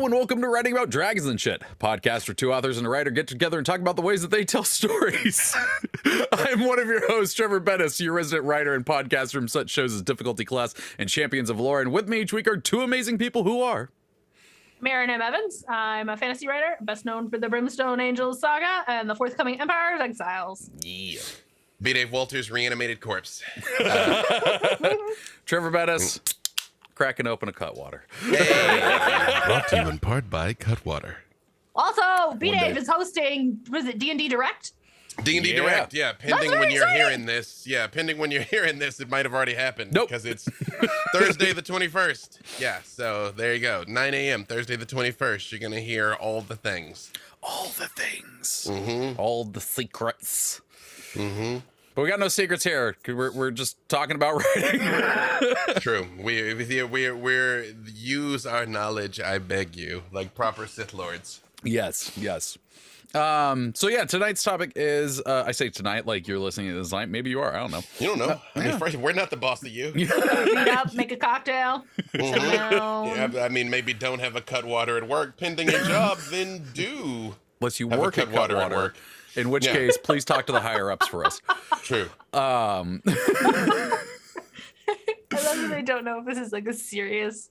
Hello and welcome to Writing About Dragons and Shit, podcast where two authors and a writer get together and talk about the ways that they tell stories. I'm one of your hosts, Trevor Bettis, your resident writer and podcaster from such shows as Difficulty Class and Champions of Lore. And with me each week are two amazing people who are. Marin M. Evans. I'm a fantasy writer, best known for the Brimstone Angels saga and the forthcoming Empire of Exiles. Yeah. B. Dave Walters, reanimated corpse. Trevor Bettis, cracking open a Cutwater. Brought to you in part by Cutwater. Also, B Dave is hosting, was it D&D Direct? D and D Yeah. Direct, yeah. Pending very when you're exciting. hearing this, yeah. Pending when you're hearing this, it might have already happened. Nope. because it's Thursday the 21st. Yeah, so there you go. 9 a.m. Thursday the 21st. You're gonna hear all the things. All the things, Mm-hmm. all the secrets. Mm-hmm. But we got no secrets here. We're, we're just talking about writing. True. We we we we're use our knowledge. I beg you, like proper Sith lords. Yes, yes. Um, so yeah, tonight's topic is uh, I say tonight, like you're listening to this night. Maybe you are, I don't know. You don't know. I mean, yeah. first, we're not the boss of you. Meet up, make a cocktail, sit Mhm. Yeah, I mean, maybe don't have a Cutwater at work. Pending a job, then do. Unless you Have a work at Cutwater at Cutwater, work. In which Yeah. case, please talk to the higher ups for us. True. Um, I love that they don't know if this is like a serious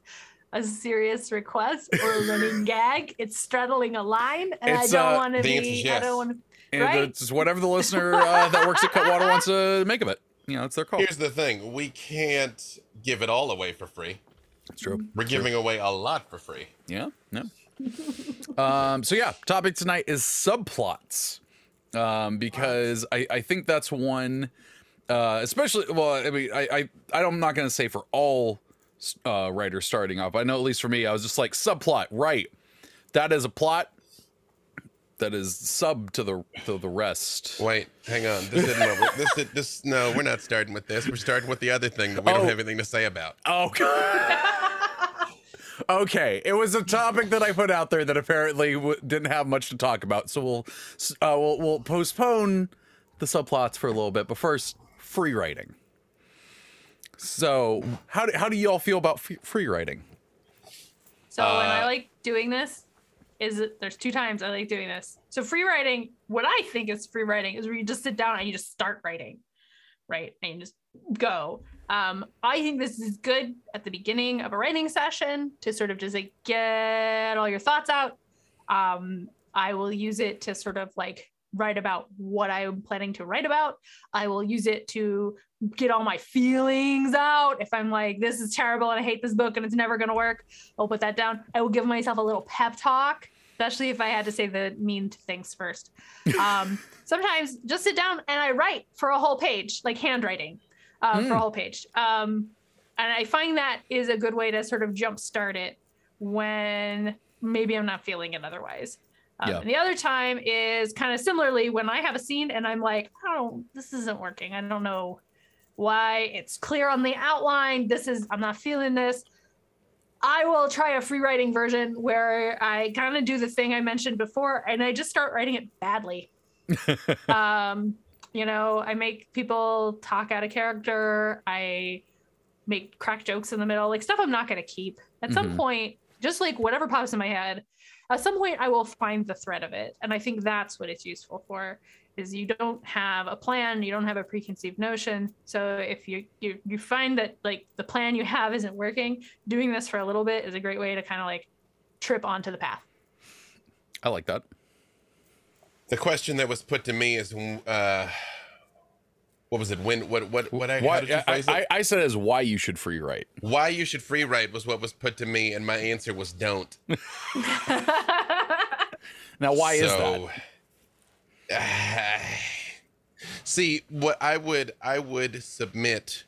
a serious request or a running gag. It's straddling a line, and It's, I don't uh, want to be. answer's I don't want to. and Right. it's whatever the listener uh, that works at Cutwater wants to make of it. You know, it's their call. Here's the thing: we can't give it all away for free. That's true. We're giving away a lot for free. Yeah, yeah. um, so yeah, topic tonight is subplots. Um, because I, I think that's one uh especially well, I mean I, I I'm not gonna say for all uh writers starting off. I know at least for me, I was just like subplot, right. That is a plot that is sub to the to the rest. Wait, hang on. This isn't what we're, this. This no, we're not starting with this. We're starting with the other thing that we Oh. don't have anything to say about. Oh God. Okay, it was a topic that I put out there that apparently w- didn't have much to talk about, so we'll uh, we'll, we'll postpone the subplots for a little bit. But first, free writing. So, how do how do you all feel about f- free writing? So when I Uh, like doing this, is that there's two times I like doing this. So free writing, what I think is free writing is where you just sit down and you just start writing, right? And you just go. Um, I think this is good at the beginning of a writing session to sort of just like get all your thoughts out. Um, I will use it to sort of like write about what I'm planning to write about. I will use it to get all my feelings out. If I'm like, this is terrible and I hate this book and it's never going to work, I'll put that down. I will give myself a little pep talk, especially if I had to say the mean things first. Um, sometimes just sit down and I write for a whole page, like handwriting uh, for a Mm. whole page. Um, and I find that is a good way to sort of jumpstart it when maybe I'm not feeling it otherwise. Um, Yeah. And the other time is kind of similarly when I have a scene and I'm like, oh, this isn't working. I don't know why. It's clear on the outline. This is, I'm not feeling this. I will try a free writing version where I kind of do the thing I mentioned before and I just start writing it badly. um, you know, I make people talk out of character. I make crack jokes in the middle, like stuff I'm not going to keep. At some Mhm. point, just like whatever pops in my head, at some point I will find the thread of it. And I think that's what it's useful for is you don't have a plan, you don't have a preconceived notion. So if you you you find that like the plan you have isn't working, doing this for a little bit is a great way to kind of like trip onto the path. I like that. The question that was put to me is, uh, what was it? When? What? What? What? I, how Why, did you I, phrase I, it? I said as why you should free write. Why you should free write was what was put to me, and my answer was don't. Now, why is that? So, see, what I would I would submit,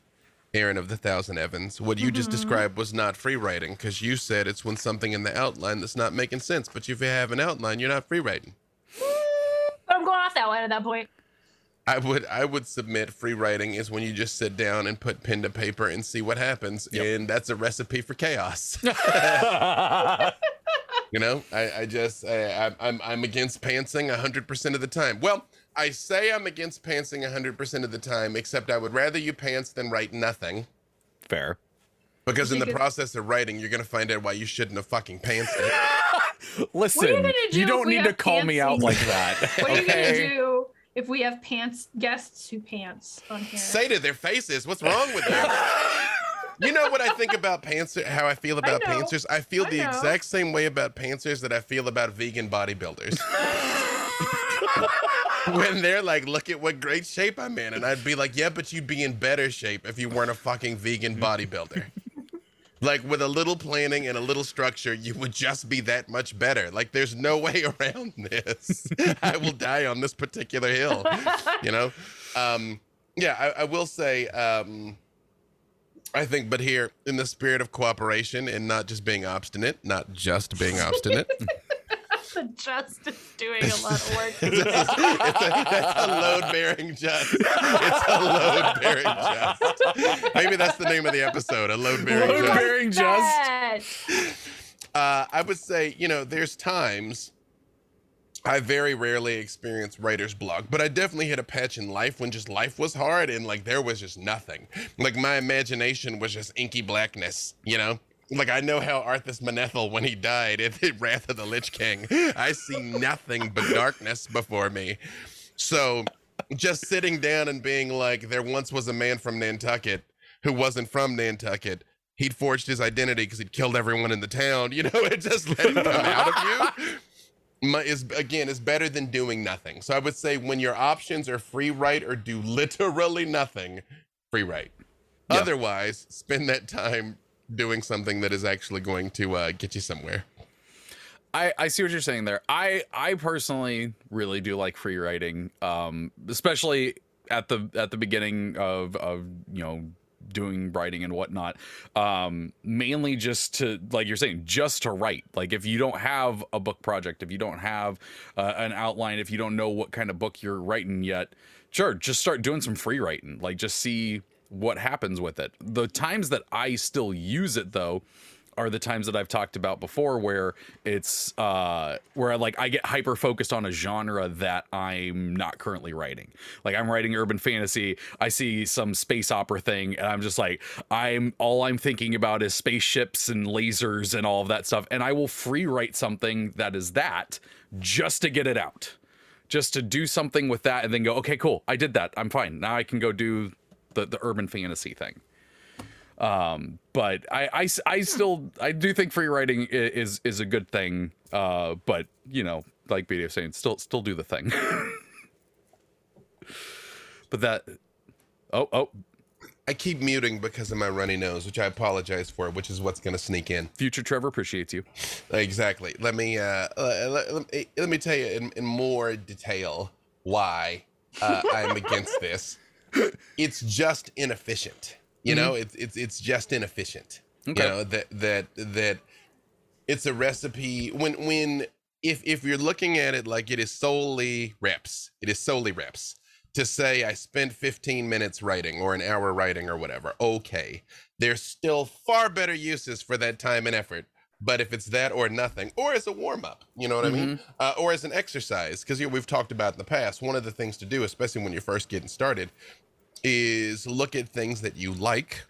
Erin of the Thousand Evans, what you just Mhm. described was not free writing because you said it's when something in the outline that's not making sense. But if you have an outline, you're not free writing. But I'm going off that one at that point. I would I would submit free writing is when you just sit down and put pen to paper and see what happens, Yep. and that's a recipe for chaos. You know, I, I just I, I, I'm I'm against pantsing hundred percent of the time. Well, I say I'm against pantsing hundred percent of the time, except I would rather you pants than write nothing. Fair. Because in the process of writing, you're gonna find out why you shouldn't have fucking pantsed it. Listen, do you if don't need to call me out like that. What are you gonna do if we have pants guests who pants on here? Say to their faces, what's wrong with them? You know what I think about pantsers? How I feel about know. pantsers? I feel I the know. exact same way about pantsers that I feel about vegan bodybuilders. when they're like, "Look at what great shape I'm in," and I'd be like, "Yeah, but you'd be in better shape if you weren't a fucking vegan bodybuilder." Like with a little planning and a little structure, you would just be that much better. Like there's no way around this. I will die on this particular hill. You know? Um, yeah, I, I will say, um, I think, but here in the spirit of cooperation and not just being obstinate, not just being obstinate. the just is doing a lot of work. it's a, it's a, that's a load bearing just. It's a load bearing just. Maybe that's the name of the episode, a load bearing Load just. bearing just. Uh, I would say, you know, there's times I very rarely experience writer's block, but I definitely hit a patch in life when just life was hard and like there was just nothing. Like my imagination was just inky blackness, you know? Like I know how Arthas Menethil when he died in the Wrath of the Lich King. I see nothing but darkness before me. So just sitting down and being like, there once was a man from Nantucket who wasn't from Nantucket. He'd forged his identity because he'd killed everyone in the town. You know, it just let it come out of you. My, is again is better than doing nothing. So I would say when your options are free write or do literally nothing, free write. Yeah. Otherwise, spend that time doing something that is actually going to uh, get you somewhere. I, I see what you're saying there. I I personally really do like free writing, um, especially at the at the beginning of of you know doing writing and whatnot. Um, mainly just to like you're saying, just to write. Like if you don't have a book project, if you don't have uh, an outline, if you don't know what kind of book you're writing yet, sure, just start doing some free writing. Like just see what happens with it. The times that I still use it though are the times that I've talked about before where it's uh where I like I get hyper focused on a genre that I'm not currently writing. Like I'm writing urban fantasy, I see some space opera thing and I'm just like I'm all I'm thinking about is spaceships and lasers and all of that stuff and I will free write something that is that just to get it out. Just to do something with that and then go, okay, cool, I did that. I'm fine. Now I can go do the the urban fantasy thing um but I still i do think free writing is is a good thing uh but you know like BD was saying still still do the thing but that oh oh I keep muting because of my runny nose, which I apologize for, which is what's going to sneak in. future trevor appreciates you Exactly. Let me uh, let, let, let me tell you in, in more detail why uh, I'm against this. It's just inefficient. You know, mm-hmm. it's it's it's just inefficient. Okay. You know that that that it's a recipe when when if if you're looking at it like it is solely reps, it is solely reps. To say I spent 15 minutes writing or an hour writing or whatever, okay. There's still far better uses for that time and effort. But if it's that or nothing, or as a warm up, you know what I mean? Uh, or as an exercise, because we've talked about in the past, one of the things to do, especially when you're first getting started, is look at things that you like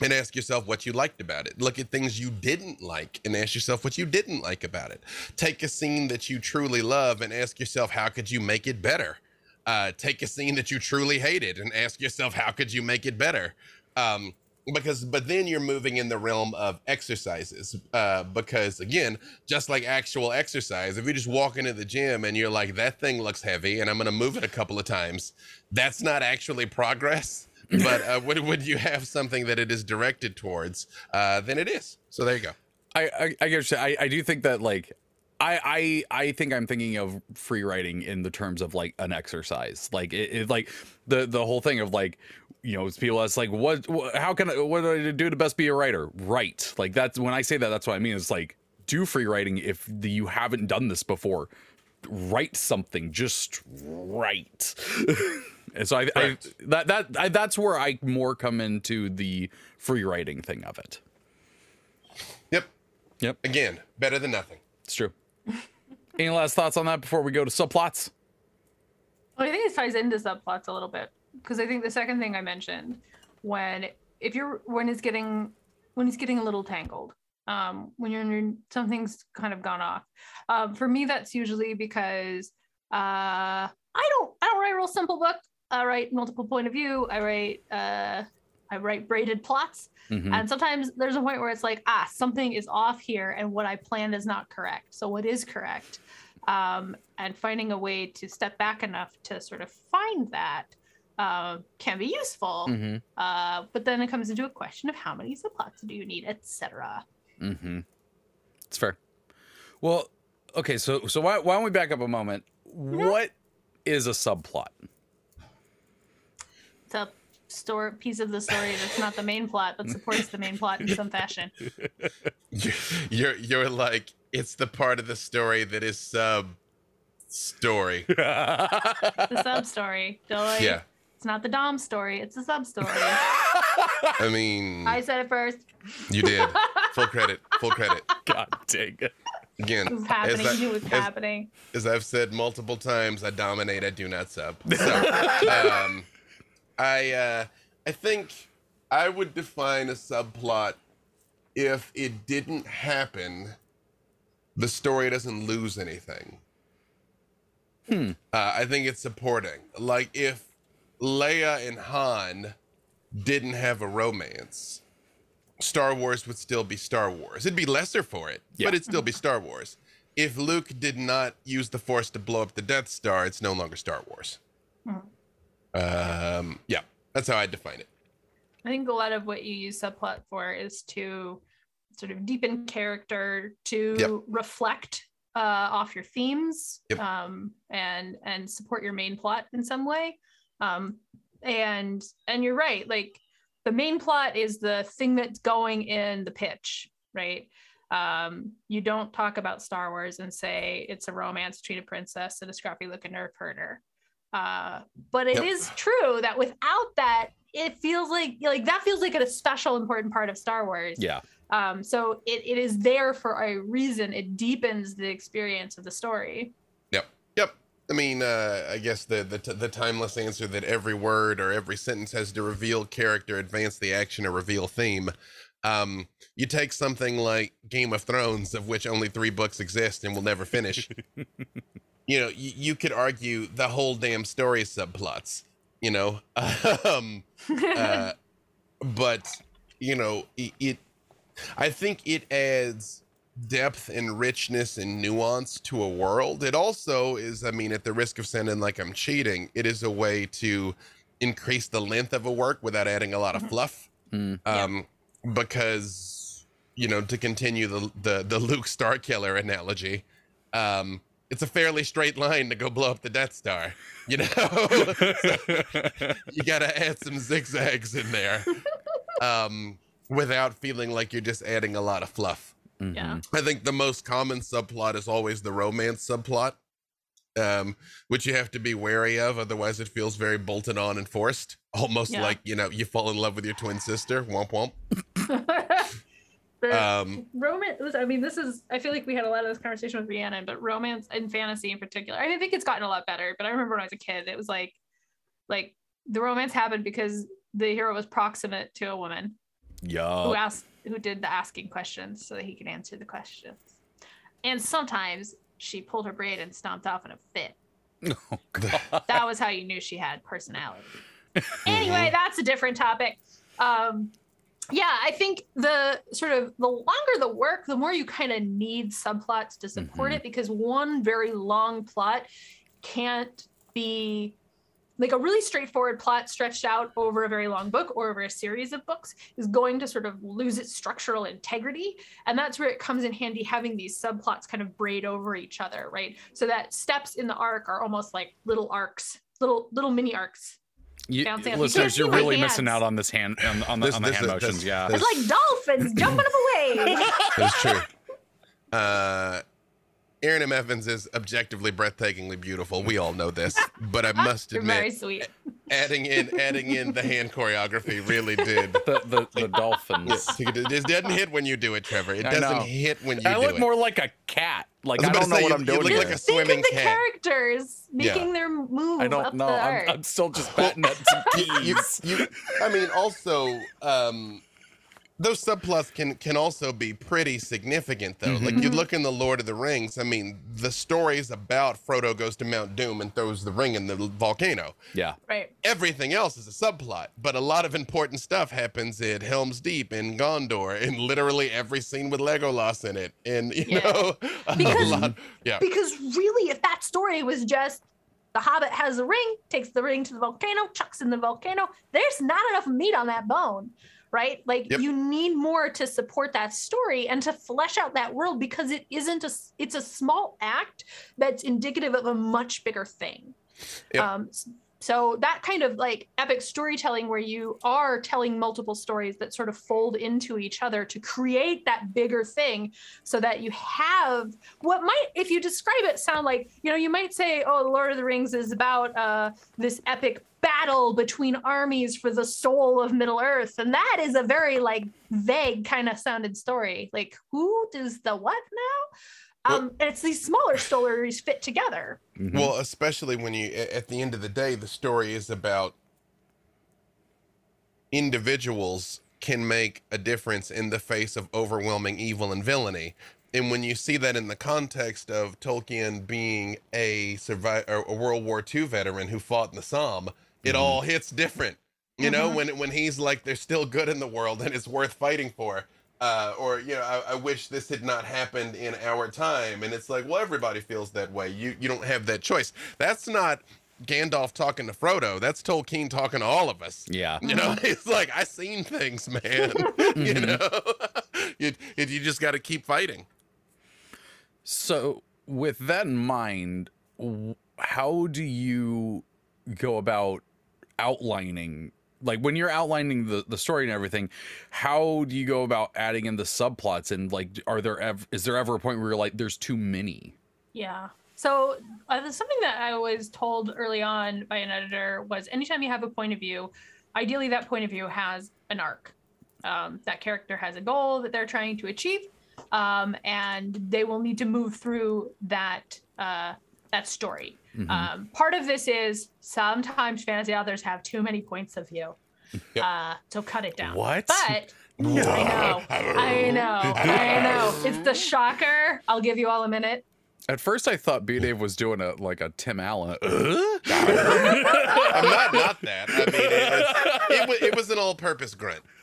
and ask yourself what you liked about it. Look at things you didn't like and ask yourself what you didn't like about it. Take a scene that you truly love and ask yourself, how could you make it better? Uh, take a scene that you truly hated and ask yourself, how could you make it better? Um, because, but then you're moving in the realm of exercises. Uh, because again, just like actual exercise, if you just walk into the gym and you're like, that thing looks heavy and I'm going to move it a couple of times, that's not actually progress but uh, when, when you have something that it is directed towards, uh, then it is. So there you go. I I, I you. I, I do think that like I I I think I'm thinking of free writing in the terms of like an exercise. Like it, it like the the whole thing of like you know, it's people that's like what, what how can I what do I do to best be a writer? Write. Like that's when I say that that's what I mean. It's like do free writing if the, you haven't done this before. Write something, just write. and so I, I that that I, that's where I more come into the free writing thing of it. Yep. Yep. Again, better than nothing. It's true. Any last thoughts on that before we go to subplots? Well, I think it ties into subplots a little bit because I think the second thing I mentioned when if you're when it's getting when he's getting a little tangled. Um, when you're in, something's kind of gone off. Um, for me, that's usually because uh, I don't I don't write a real simple book. I write multiple point of view. I write uh, I write braided plots. Mhm. And sometimes there's a point where it's like, ah, something is off here and what I planned is not correct. So what is correct? Um, and finding a way to step back enough to sort of find that uh, can be useful. Mhm. Uh, but then it comes into a question of how many subplots do you need, etc. Mm-hmm. It's fair. Well, okay, so so why why don't we back up a moment? What is a subplot? It's a store piece of the story that's not the main plot, but supports the main plot in some fashion. You're you're like it's the part of the story that is sub story. The sub story. Joy. Yeah. It's not the Dom story, it's the sub story. I mean, I said it first. you did. Full credit. Full credit. God dang it. Again, It was happening. I- it was as- happening. as I've said multiple times, I dominate. I do not sub. So, um, I uh, I think I would define a subplot if it didn't happen, the story doesn't lose anything. Hmm. Uh, I think it's supporting. Like if Leia and Han didn't have a romance, Star Wars would still be Star Wars. It'd be lesser for it, Yeah. but it'd still be Star Wars. If Luke did not use the Force to blow up the Death Star, it's no longer Star Wars. Mhm. Um, yeah, that's how I define it. I think a lot of what you use subplot for is to sort of deepen character, to Yep. reflect uh, off your themes, Yep. um, and and support your main plot in some way. Um, and and you're right, like the main plot is the thing that's going in the pitch, right? Um, you don't talk about Star Wars and say it's a romance between a princess and a scruffy looking nerf herder. Uh, but it is Yep. true that without that, it feels like like that feels like a special important part of Star Wars. Yeah. Um, so it, it is there for a reason. It deepens the experience of the story. I mean, uh, I guess the, the t- the timeless answer that every word or every sentence has to reveal character, advance the action, or reveal theme. Um, you take something like Game of Thrones, of which only three books exist and will never finish. you know, you, you could argue the whole damn story is subplots. You know, um, uh, but you know, it, it. I think it adds depth and richness and nuance to a world. It also is, I mean, at the risk of sounding like I'm cheating, it is a way to increase the length of a work without adding a lot of fluff. Mm. Yeah. Um, because you know, to continue the the the Luke Starkiller analogy, um, it's a fairly straight line to go blow up the Death Star. You know, So you got to add some zigzags in there, um, without feeling like you're just adding a lot of fluff. Yeah. I think the most common subplot is always the romance subplot, um, which you have to be wary of. Otherwise, it feels very bolted on and forced, almost Yeah. like you know you fall in love with your twin sister. Womp womp. The Um, romance. I mean, this is. I feel like we had a lot of this conversation with Rhiannon, but romance and fantasy in particular. I think it's gotten a lot better. But I remember when I was a kid, it was like, like the romance happened because the hero was proximate to a woman Yeah. who asked, who did the asking questions, so that he could answer the questions. And sometimes she pulled her braid and stomped off in a fit. Oh, God. that was how you knew she had personality. anyway, that's a different topic. Um, yeah, I think the sort of the longer the work, the more you kind of need subplots to support Mhm. it because one very long plot can't be like a really straightforward plot stretched out over a very long book or over a series of books is going to sort of lose its structural integrity and that's where it comes in handy having these subplots kind of braid over each other right so that steps in the arc are almost like little arcs little little mini arcs You, Bouncing off- you listeners, can't see you're really hands. missing out on this hand on, on the, This- on the this hand is- motions. this- yeah. it's like dolphins jumping up a wave That's true. Uh, Erin M. Evans is objectively breathtakingly beautiful. We all know this, but I must you're very admit, sweet adding in adding in the hand choreography really did. the, the, the dolphins. It doesn't hit when you do it, Trevor. It doesn't hit when you I do look it. more like a cat. Like I was I, don't know say, what you- I'm you doing look here. like a think of swimming the cat. characters Yeah. making their move I up don't know. the I'm, I'm still just batting at some you, you, I mean, also, um, those subplots can can also be pretty significant though. Mm-hmm. Like you mm-hmm. look in the Lord of the Rings, I mean, the stories about Frodo goes to Mount Doom and throws the ring in the volcano. Yeah. Right. Everything else is a subplot, but a lot of important stuff happens at Helm's Deep in Gondor in literally every scene with Legolas in it. And you Yeah. know, a Because- lot, yeah. Because really, if that story was just the Hobbit has a ring, takes the ring to the volcano, chucks in the volcano, there's not enough meat on that bone, right? Like Yep. you need more to support that story and to flesh out that world because it isn't a it's a small act that's indicative of a much bigger thing. Yep. Um, so that kind of like epic storytelling where you are telling multiple stories that sort of fold into each other to create that bigger thing so that you have what might if you describe it sound like you know you might say oh lord of the rings is about uh, this epic battle between armies for the soul of middle earth. And that is a very like vague kind of sounded story. Like who does the what now um, and it's these smaller stories fit together Mhm. Well, especially when you, at the end of the day, the story is about individuals can make a difference in the face of overwhelming evil and villainy. And when you see that in the context of Tolkien being a survivor, a World War II veteran who fought in the Somme, it Mhm. all hits different. You know, Mhm. when when he's like, "There's still good in the world, and it's worth fighting for." Uh, or you know, I, I wish this had not happened in our time, and it's like, well, everybody feels that way. You you don't have that choice. That's not Gandalf talking to Frodo. That's Tolkien talking to all of us. Yeah. You know, it's like I seen things, man. you Mhm. know, you you just got to keep fighting. So, with that in mind, how do you go about outlining, like when you're outlining the, the story and everything, how do you go about adding in the subplots? And like, are there ever, is there ever a point where you're like, there's too many? Yeah. So uh, something that I was told early on by an editor was anytime you have a point of view, ideally that point of view has an arc. Um, that character has a goal that they're trying to achieve, um, and they will need to move through that uh, that story. Mhm. Um, part of this is sometimes fantasy authors have too many points of view, Yep. uh, so cut it down. What? But I know, I know, I know. It's the shocker. I'll give you all a minute. At first, I thought B Dave was doing a like a Tim Allen. I'm not not that. I mean, it was, it was, it was an all-purpose grunt.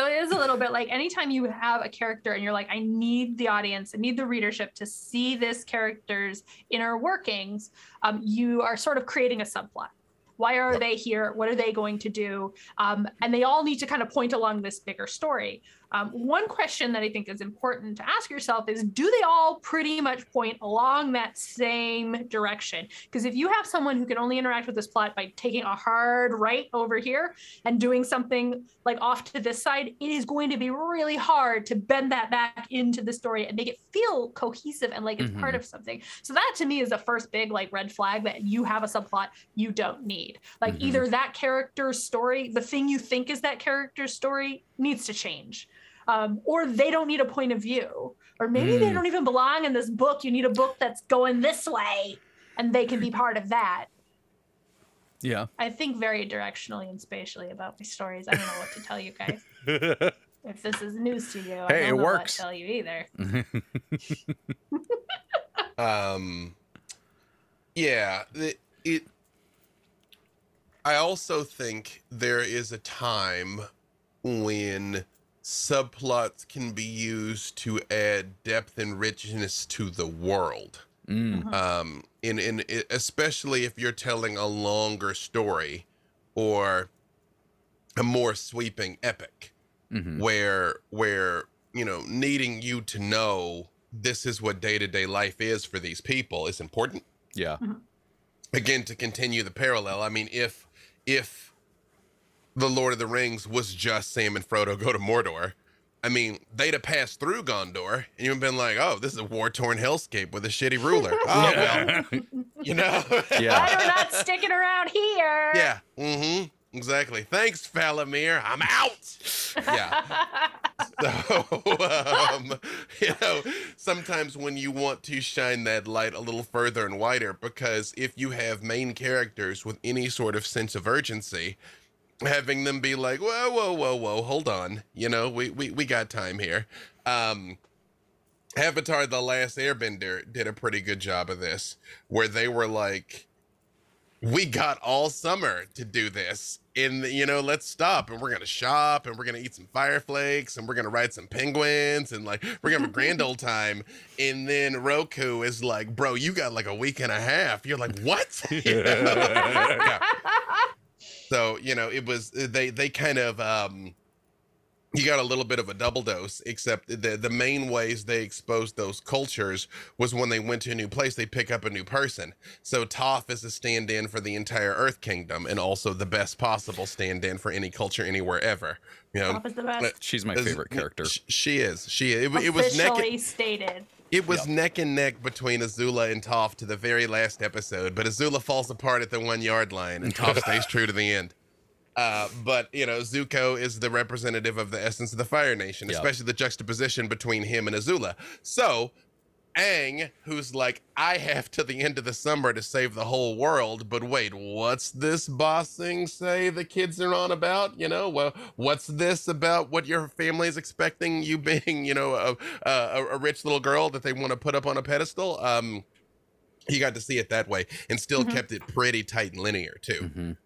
So it is a little bit like anytime you have a character and you're like, I need the audience, I need the readership to see this character's inner workings, um, you are sort of creating a subplot. Why are they here? What are they going to do? Um, and they all need to kind of point along this bigger story. Um, one question that I think is important to ask yourself is do they all pretty much point along that same direction? Because if you have someone who can only interact with this plot by taking a hard right over here and doing something like off to this side, it is going to be really hard to bend that back into the story and make it feel cohesive and like it's part Mhm. of something. So that to me is the first big like red flag that you have a subplot you don't need. Like Mhm. either that character's story, the thing you think is that character's story needs to change. Um, or they don't need a point of view. Or maybe they Mm. don't even belong in this book. You need a book that's going this way and they can be part of that. yeah. I think very directionally and spatially about my stories. I don't know what to tell you guys. If this is news to you, I Hey, don't it know works. what to tell you either. Um, yeah, the, it. I also think there is a time when subplots can be used to add depth and richness to the world. Mm. Um, in in especially if you're telling a longer story or a more sweeping epic Mhm. where where you know needing you to know this is what day-to-day life is for these people is important Yeah. again to continue the parallel i mean if if the lord of the rings was just sam and frodo go to mordor. I mean they'd have passed through gondor and you'd have been like oh this is a war-torn hellscape with a shitty ruler. Oh well you know? Yeah. Why are not sticking around here? yeah mm-hmm exactly. Thanks Faramir i'm out. Yeah. So, um, you know, sometimes when you want to shine that light a little further and wider, because if you have main characters with any sort of sense of urgency, having them be like, whoa, whoa, whoa, whoa, hold on. You know, we we, we got time here. Um Avatar The Last Airbender did a pretty good job of this, where they were like, we got all summer to do this. And you know, let's stop and we're gonna shop and we're gonna eat some fireflakes and we're gonna ride some penguins and like we're gonna have a grand old time. And then Roku is like, bro, you got like a week and a half. You're like, what? You know? Yeah. So you know, it was they they kind of um you got a little bit of a double dose, except the the main ways they exposed those cultures was when they went to a new place, they pick up a new person. So Toph is a stand-in for the entire Earth Kingdom, and also the best possible stand-in for any culture anywhere ever. You know, Toph is the best. She's my favorite character. sh- She is. She it, it was neck. Officially stated. It was Yep. neck and neck between Azula and Toph to the very last episode, but Azula falls apart at the one yard line, and Toph stays true to the end. Uh, but you know, Zuko is the representative of the essence of the Fire Nation, Yep. especially the juxtaposition between him and Azula. So, Aang, who's like, I have to the end of the summer to save the whole world, but wait, what's this bossing say the kids are on about? You know, well, what's this about what your family is expecting you being, you know, a, a, a rich little girl that they want to put up on a pedestal? Um, he got to see it that way and still Mhm. kept it pretty tight and linear too. Mhm.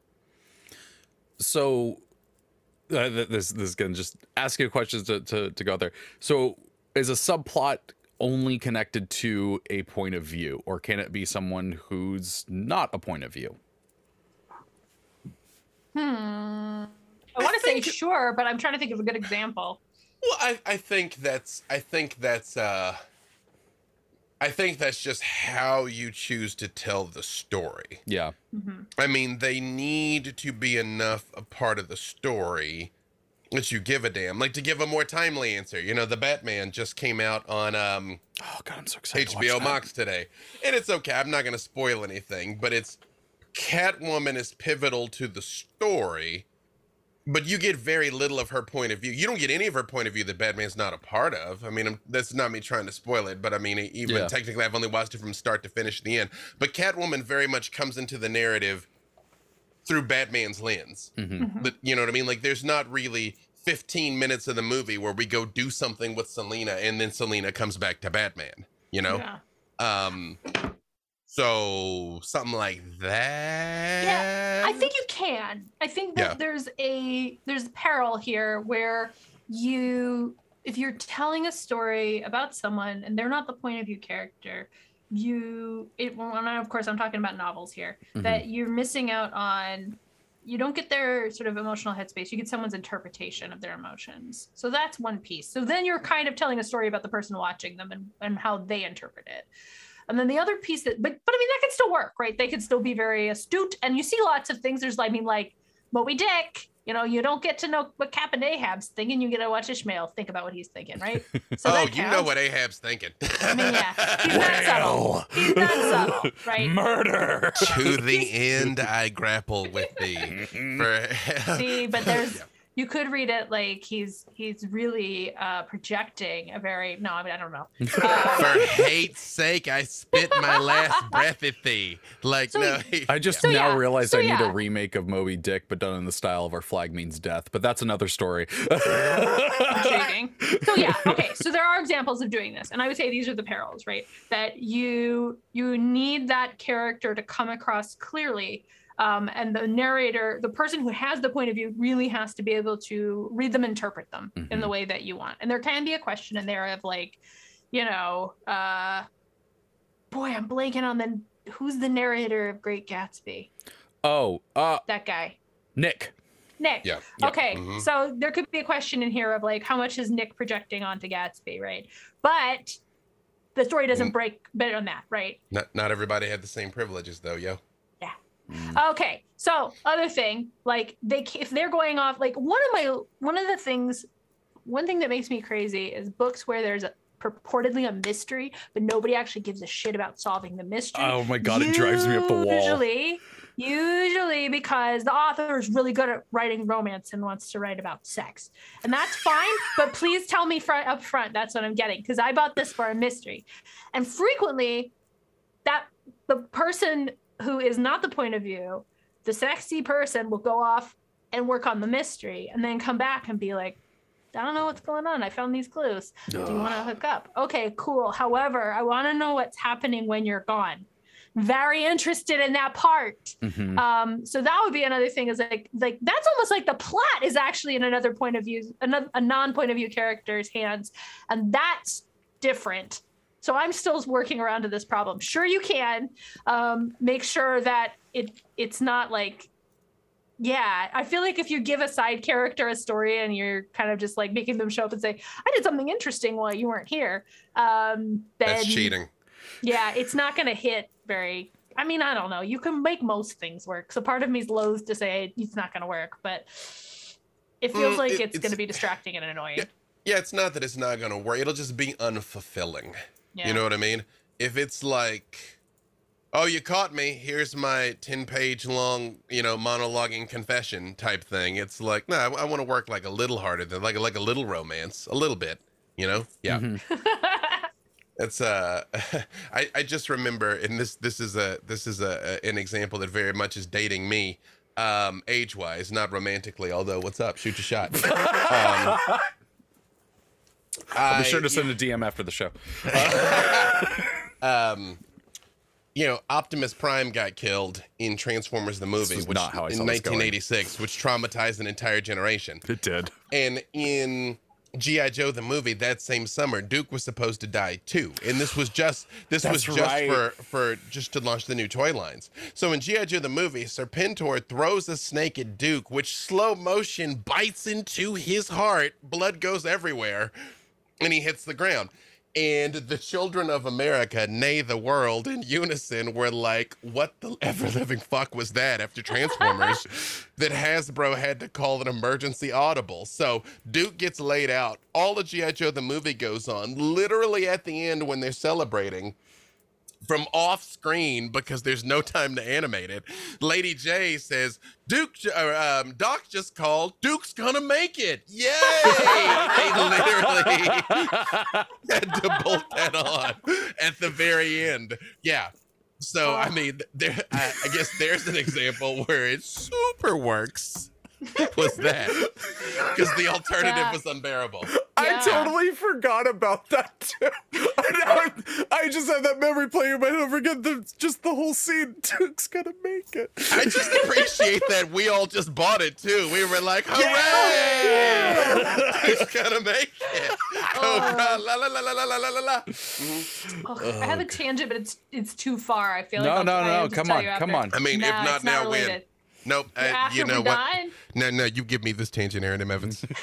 So, uh, this this is gonna just ask you questions to, to to go there. So, is a subplot only connected to a point of view, or can it be someone who's not a point of view? Hmm. I want to say sure, but I'm trying to think of a good example. Well, I, I think that's I think that's uh I think that's just how you choose to tell the story. Yeah. hmm I mean, they need to be enough a part of the story that you give a damn. Like to give a more timely answer. You know, the Batman just came out on um Oh god, I'm so excited. HBO that. Max today. And it's okay. I'm not going to spoil anything, but it's Catwoman is pivotal to the story, but you get very little of her point of view. You don't get any of her point of view that Batman's not a part of. I mean, I'm, that's not me trying to spoil it, but I mean, even Yeah. technically, I've only watched it from start to finish at the end. But Catwoman very much comes into the narrative through Batman's lens. Mhm. But you know what I mean? Like, there's not really 15 minutes of the movie where we go do something with Selina and then Selina comes back to Batman. You know? Yeah. Um, so something like that. Yeah, I think you can. I think that Yeah. there's a there's a peril here where you if you're telling a story about someone and they're not the point of view character, you it well, and of course I'm talking about novels here, Mhm. that you're missing out on you don't get their sort of emotional headspace. You get someone's interpretation of their emotions. So that's one piece. So then you're kind of telling a story about the person watching them and, and how they interpret it. And then the other piece that, but but I mean that can still work, right? They could still be very astute, and you see lots of things. There's, I mean, like Moby Dick. You know, you don't get to know what Captain Ahab's thinking. You get to watch Ishmael think about what he's thinking, right? So oh, you know what Ahab's thinking. I mean, yeah, he's not subtle. He's not subtle, right? Murder. to the end, I grapple with thee. For See, but there's Yeah. You could read it like he's he's really uh projecting a very no, I mean I don't know. Uh, for hate's sake, I spit my last breath at thee. Like So- no, he- I just So, now yeah. realized So, I need yeah. a remake of Moby Dick, but done in the style of Our Flag Means Death. But that's another story. intriguing. So yeah, okay. So there are examples of doing this, and I would say these are the perils, right? That you you need that character to come across clearly, um, and the narrator, the person who has the point of view, really has to be able to read them, interpret them in the Mhm. way that you want. And there can be a question in there of like, you know, uh, boy, I'm blanking on the who's the narrator of Great Gatsby. oh, uh, That guy. Nick. Nick. yeah. Okay, Mhm. so there could be a question in here of like how much is Nick projecting onto Gatsby, right? But the story doesn't Mm. break better on that, right? Not not everybody had the same privileges though, yo. Mm. Okay, so other thing, like they if they're going off like one of my one of the things, one thing that makes me crazy is books where there's a purportedly a mystery, but nobody actually gives a shit about solving the mystery. Oh my god, it drives me up the wall. Usually, usually because the author is really good at writing romance and wants to write about sex, and that's fine. but please tell me front up front that's what I'm getting because I bought this for a mystery, and frequently, that the person who is not the point of view, the sexy person will go off and work on the mystery and then come back and be like, I don't know what's going on. I found these clues. Do you want to hook up? Okay, cool. However, I want to know what's happening when you're gone. Very interested in that part. Mhm. Um, so that would be another thing is like like that's almost like the plot is actually in another point of view, another a non-point of view character's hands, and that's different. So I'm still working around to this problem. Sure, you can um, make sure that it it's not like yeah i feel like if you give a side character a story and you're kind of just like making them show up and say i did something interesting while you weren't here um then That's cheating. yeah it's not going to hit very i mean i don't know you can make most things work so part of me's loath to say it's not going to work but it feels Mm, like it- it's, gonna be distracting and annoying Yeah. Yeah, it's not that it's not gonna work. It'll just be unfulfilling. Yeah. You know what I mean? If it's like, oh, you caught me. Here's my ten-page long, you know, monologuing confession type thing. It's like, no, I, want to work like a little harder than like like a little romance, a little bit. You know? Yeah. Mhm. It's uh, I I just remember, and this this is a this is a, a- an example that very much is dating me, um, age wise, not romantically. Although, what's up? Shoot your shot. um, I'll be sure to send a DM after the show. um, you know, Optimus Prime got killed in Transformers the movie, which not how I in saw 1986, which traumatized an entire generation. It did. And in GI Joe the movie that same summer, Duke was supposed to die too, and this was just this was just right. for for just to launch the new toy lines. So in GI Joe the movie, Serpentor throws a snake at Duke, which slow motion bites into his heart. Blood goes everywhere, and he hits the ground. And the children of America, nay the world, in unison were like, "What the ever living fuck was that?" After Transformers, that Hasbro had to call an emergency audible. So Duke gets laid out. All of GI Joe the movie goes on. Literally at the end when they're celebrating, from off screen because there's no time to animate it. Lady Jaye says, "Duke, j- or, um, Doc just called. Duke's gonna make it! Yay!" they literally had to bolt that on at the very end. Yeah. So I mean, there. I, I guess there's an example where it super works. Was that because the alternative Yeah. was unbearable? I totally forgot about that too. I, I just had that memory playing in my head. I forget the just the whole scene. Duke's gonna make it. I just appreciate that we all just bought it too. We were like, hooray! It's gonna make it. Oh, oh. Cobra, la la la la la la la la la. Ugh, I have a tangent, but it's it's too far. I feel No, like I'll- no, no, come on, come on. I mean, Nah, if not it's now, when? Related. Nope. Uh, you know what? done? No, no. You give me this tangent, Erin M. Evans.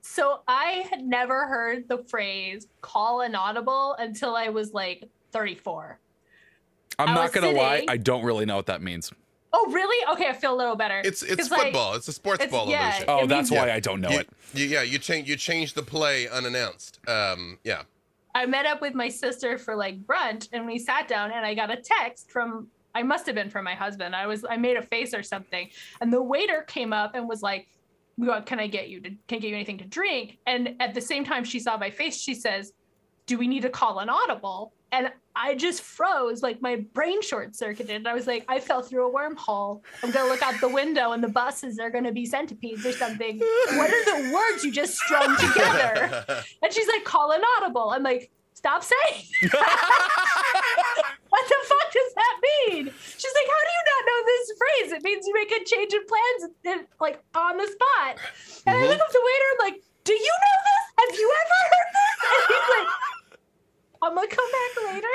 So I had never heard the phrase "call an audible" until I was like 34. I'm I not gonna lie. I don't really know what that means. Oh, really? Okay, I feel a little better. It's it's 'Cause, like, football. it's a sports it's- ball yeah, illusion. Oh, that's means- why I don't know You, it. you, yeah, you change you change the play unannounced. Um, yeah. I met up with my sister for like brunch and we sat down and I got a text from I must have been from my husband. I was I made a face or something and the waiter came up and was like, "What can I get you to can I get you anything to drink?" And at the same time she saw my face, she says, "Do we need to call an audible?" And I just froze, like my brain short circuited. And I was like, I fell through a wormhole. I'm gonna look out the window and the buses are gonna be centipedes or something. What are the words you just strung together? And she's like, call an audible. I'm like, stop saying. what the fuck does that mean? She's like, how do you not know this phrase? It means you make a change in plans like on the spot. And I Mhm. look up the waiter. I'm like, do you know this? Have you ever heard this? And he's like, I'm gonna come back later.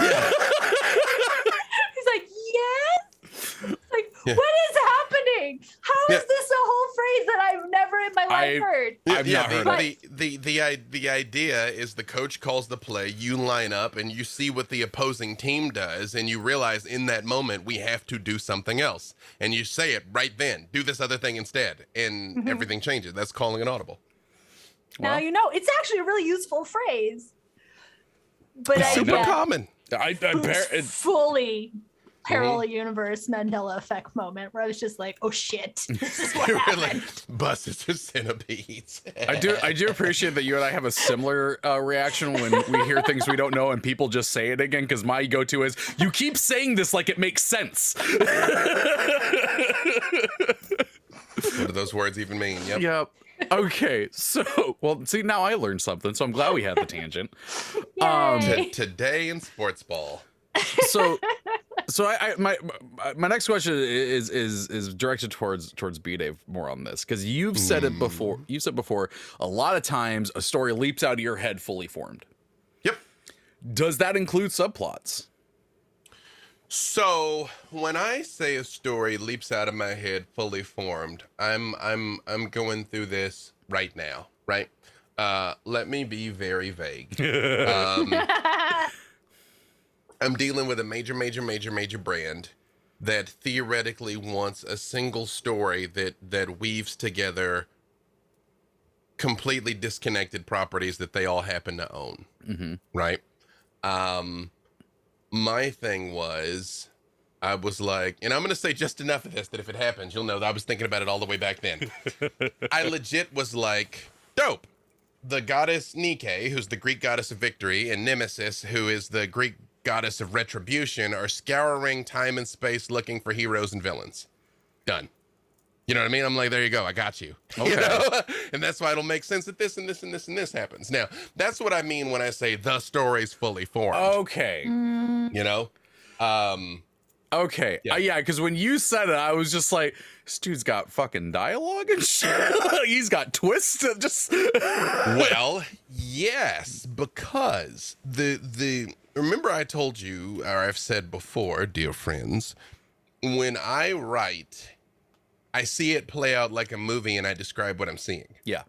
he's like, yes. Like, Yeah. what is happening? How is Yeah. this a whole phrase that I've never in my life I- heard? I've yeah, not the, heard of the, the the the idea is the coach calls the play, you line up and you see what the opposing team does, and you realize in that moment we have to do something else, and you say it right then. Do this other thing instead, and Mhm. everything changes. That's calling an audible. now Well, you know it's actually a really useful phrase. But It's I Super yeah, common. I, I bear, it, fully parallel universe Mandela effect moment where I was just like, oh shit, this is what They were happened. like buses or centipedes. I do I do appreciate that you and I have a similar uh, reaction when we hear things we don't know and people just say it again because my go-to is you keep saying this like it makes sense. what do those words even mean? Yep. yep. Okay, so well, see now I learned something, so I'm glad we had the tangent. Um, T- today in sports ball. so so I, I my my- next question is is is directed towards towards B Dave more on this because you've said it before you said before a lot of times a story leaps out of your head fully formed Yep. does that include subplots So when I say a story leaps out of my head fully formed, I'm I'm I'm going through this right now, right? Uh, let me be very vague. Um, I'm dealing with a major, major, major, major brand that theoretically wants a single story that that weaves together completely disconnected properties that they all happen to own. mm-hmm. Right. Um, my thing was, I was like, and I'm gonna say just enough of this that if it happens, you'll know that I was thinking about it all the way back then. I legit was like, dope. The goddess Nike, who's the Greek goddess of victory, and Nemesis, who is the Greek goddess of retribution, are scouring time and space looking for heroes and villains. Done. You know what I mean? I'm like, there you go. I got you. You Okay. know? and that's why it'll make sense that this and this and this and this happens. Now, that's what I mean when I say the story's fully formed. okay Mm, You know? Um, okay Yeah. uh, yeah because when you said it i was just like this dude's got fucking dialogue and shit he's got twists just well, yes, because the the remember I told you or I've said before, dear friends, when I write, I see it play out like a movie and I describe what I'm seeing. yeah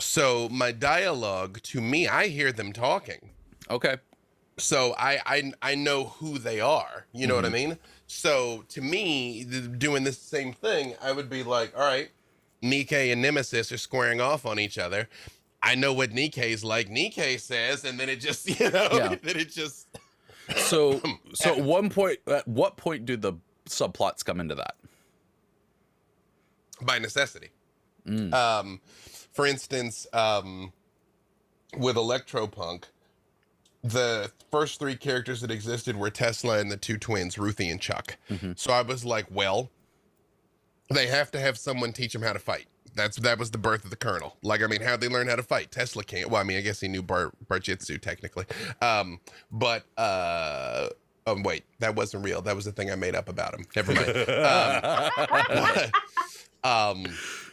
So my dialogue to me, I hear them talking. okay So I I I know who they are. You know what I mm-hmm. mean? So to me, doing this same thing, I would be like, all right, Nike and Nemesis are squaring off on each other. I know what Nike's like. Nike says, and then it just, you know, Yeah. then it just. so so at one point at what point do the subplots come into that by necessity. Mm. Um, for instance, um, with Electropunk, the first three characters that existed were Tesla and the two twins, Ruthie and Chuck. Mhm. So I was like, well, they have to have someone teach them how to fight. That's that was the birth of the Colonel. Like, I mean, how'd they learn how to fight? Tesla can't. Well, I mean, I guess he knew bar Bartitsu technically, um, but uh, um, wait, that wasn't real. That was the thing I made up about him. Never mind. um,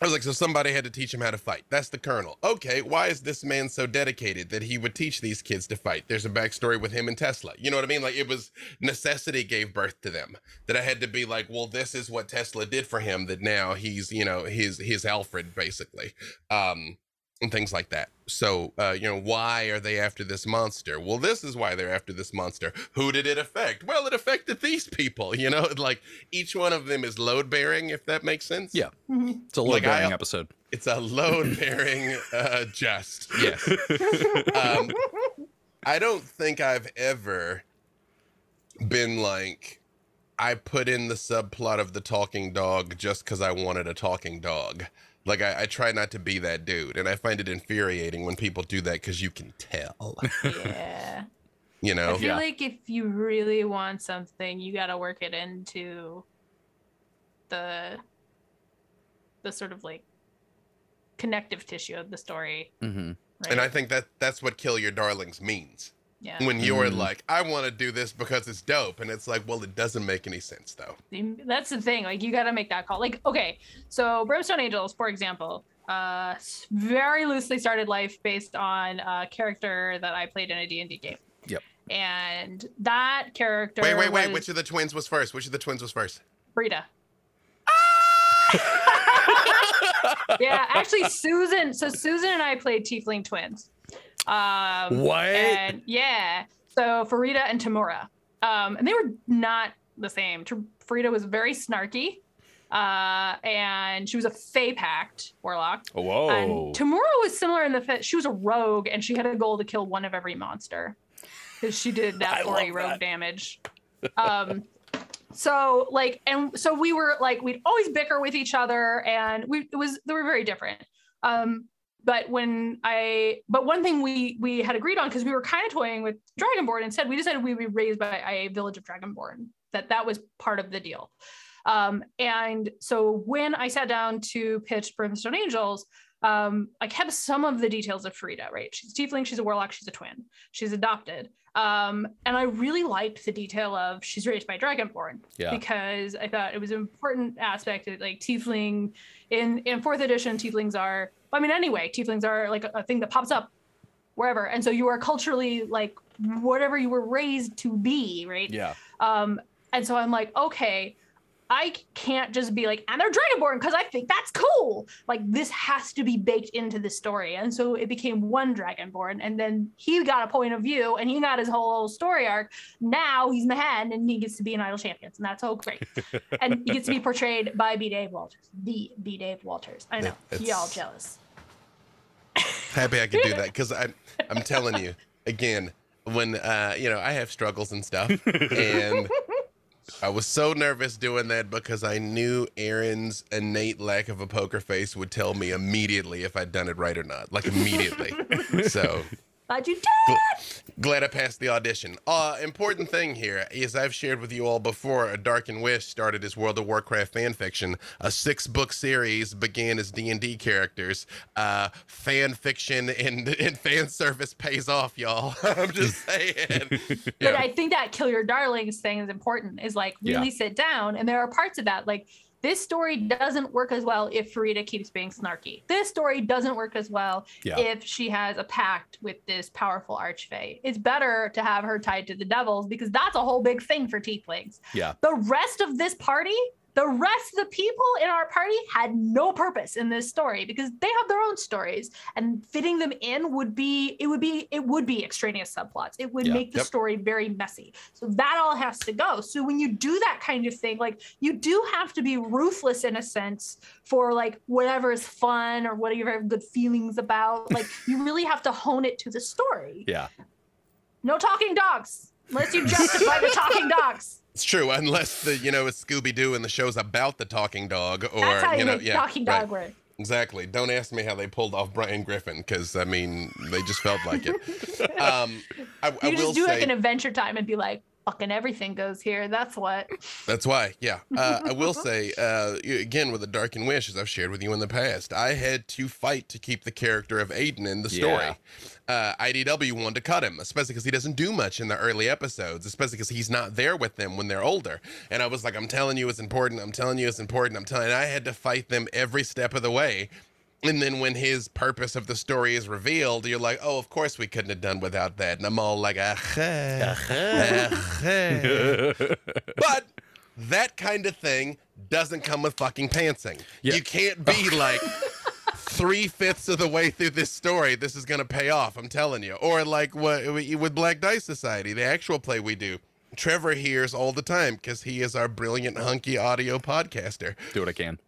I was like, so somebody had to teach him how to fight. That's the colonel. Okay, why is this man so dedicated that he would teach these kids to fight? There's a backstory with him and Tesla. You know what I mean? Like it was necessity gave birth to them. That I had to be like, well, this is what Tesla did for him. That now he's, you know, his his Alfred basically. Um, and things like that. So, uh, you know, why are they after this monster? Well, this is why they're after this monster. Who did it affect? Well, it affected these people. You know, like each one of them is load bearing, if that makes sense. Yeah. mhm. it's a low Like, I- bearing episode It's a load bearing, uh, just yes. Um, I don't think I've ever been like, I put in the subplot of the talking dog just because I wanted a talking dog. Like I, I try not to be that dude, and I find it infuriating when people do that because you can tell. yeah. You know. I feel Yeah. like if you really want something, you got to work it into the the sort of like connective tissue of the story, hmm right? and I think that that's what "kill your darlings" means. Yeah. When you're Mm. like, I want to do this because it's dope, and it's like, well, it doesn't make any sense though. That's the thing. Like you got to make that call. Like okay, so Brimstone Angels, for example, uh, very loosely started life based on a character that I played in a D and D game. Yep. And that character. Wait, wait, wait. was Which of the twins was first? Which of the twins was first? Frida. yeah, actually, Susan. So Susan and I played Tiefling twins. Um, What? And yeah, so Farideh and Tamura, um, and they were not the same. Farideh was very snarky, uh, and she was a Fey Pact warlock. Oh whoa. And Tamura was similar in the fact she was a rogue, and she had a goal to kill one of every monster because she did that love 40 rogue that. damage. Um, so like, and so we were like, we'd always bicker with each other, and we it was they were very different. Um, but when I, but one thing we we had agreed on because we were kind of toying with Dragonborn instead, we decided we would be raised by a village of Dragonborn. That that was part of the deal. Um, and so when I sat down to pitch Brimstone Angels, um, I kept some of the details of Frida, right? She's a tiefling, she's a warlock, she's a twin, she's adopted. Um, and I really liked the detail of she's raised by Dragonborn Yeah. because I thought it was an important aspect of like tiefling in in fourth edition, tieflings are I mean anyway, tieflings are like a, a thing that pops up wherever. And so you are culturally like whatever you were raised to be, right? Yeah. Um, and so I'm like, okay, I can't just be like, and they're Dragonborn because I think that's cool. Like this has to be baked into the story. And so it became one Dragonborn, and then he got a point of view, and he got his whole story arc. Now he's Mehen, and he gets to be an Idle Champions, and that's so great. and he gets to be portrayed by B. Dave Walters, the B. Dave Walters. I know, That- y'all jealous. happy I could do that because I'm I'm telling you again when uh you know I have struggles and stuff and I was so nervous doing that because I knew Erin's innate lack of a poker face would tell me immediately if I'd done it right or not like immediately. So Glad you did. Gl- glad I passed the audition. Uh, important thing here is I've shared with you all before. A Dark and Wish started as World of Warcraft fan fiction. A six-book series began as D and D characters. Uh, fan fiction and, and fan service pays off, y'all. I'm just saying. But I think that kill your darlings thing is important. Is like really Yeah. sit down, and there are parts of that like this story doesn't work as well if Farideh keeps being snarky. This story doesn't work as well Yeah. if she has a pact with this powerful archfey. It's better to have her tied to the devils because that's a whole big thing for tieflings. Yeah. The rest of this party, the rest of the people in our party had no purpose in this story because they have their own stories and fitting them in would be it would be it would be extraneous subplots. It would Yeah. make the Yep. story very messy. So that all has to go. So when you do that kind of thing, like you do have to be ruthless in a sense for like whatever is fun or whatever you have good feelings about. Like you really have to hone it to the story. Yeah. No talking dogs. Unless you justify the talking dogs. It's true, unless the you know it's Scooby Doo and the show's about the talking dog, or That's how you, you know, yeah, talking right. dog work. Exactly. Don't ask me how they pulled off Brian Griffin, because I mean they just felt like it. Um, I, I You will just do say like an adventure time and be like, fucking everything goes here. That's what. that's why. Yeah. Uh, I will say uh, again with the Dark and Wish, as I've shared with you in the past, I had to fight to keep the character of Aiden in the story. Yeah. Uh, IDW wanted to cut him, especially because he doesn't do much in the early episodes, especially because he's not there with them when they're older. And I was like, I'm telling you, it's important. I'm telling you, it's important. I'm telling. And I had to fight them every step of the way. And then when his purpose of the story is revealed, you're like, oh, of course we couldn't have done without that. And I'm all like, ah, but that kind of thing doesn't come with fucking pantsing. Yeah. You can't be like three fifths of the way through this story. This is gonna pay off. I'm telling you. Or like what with Black Dice Society, the actual play we do. Trevor hears all the time because he is our brilliant hunky audio podcaster. Do what I can.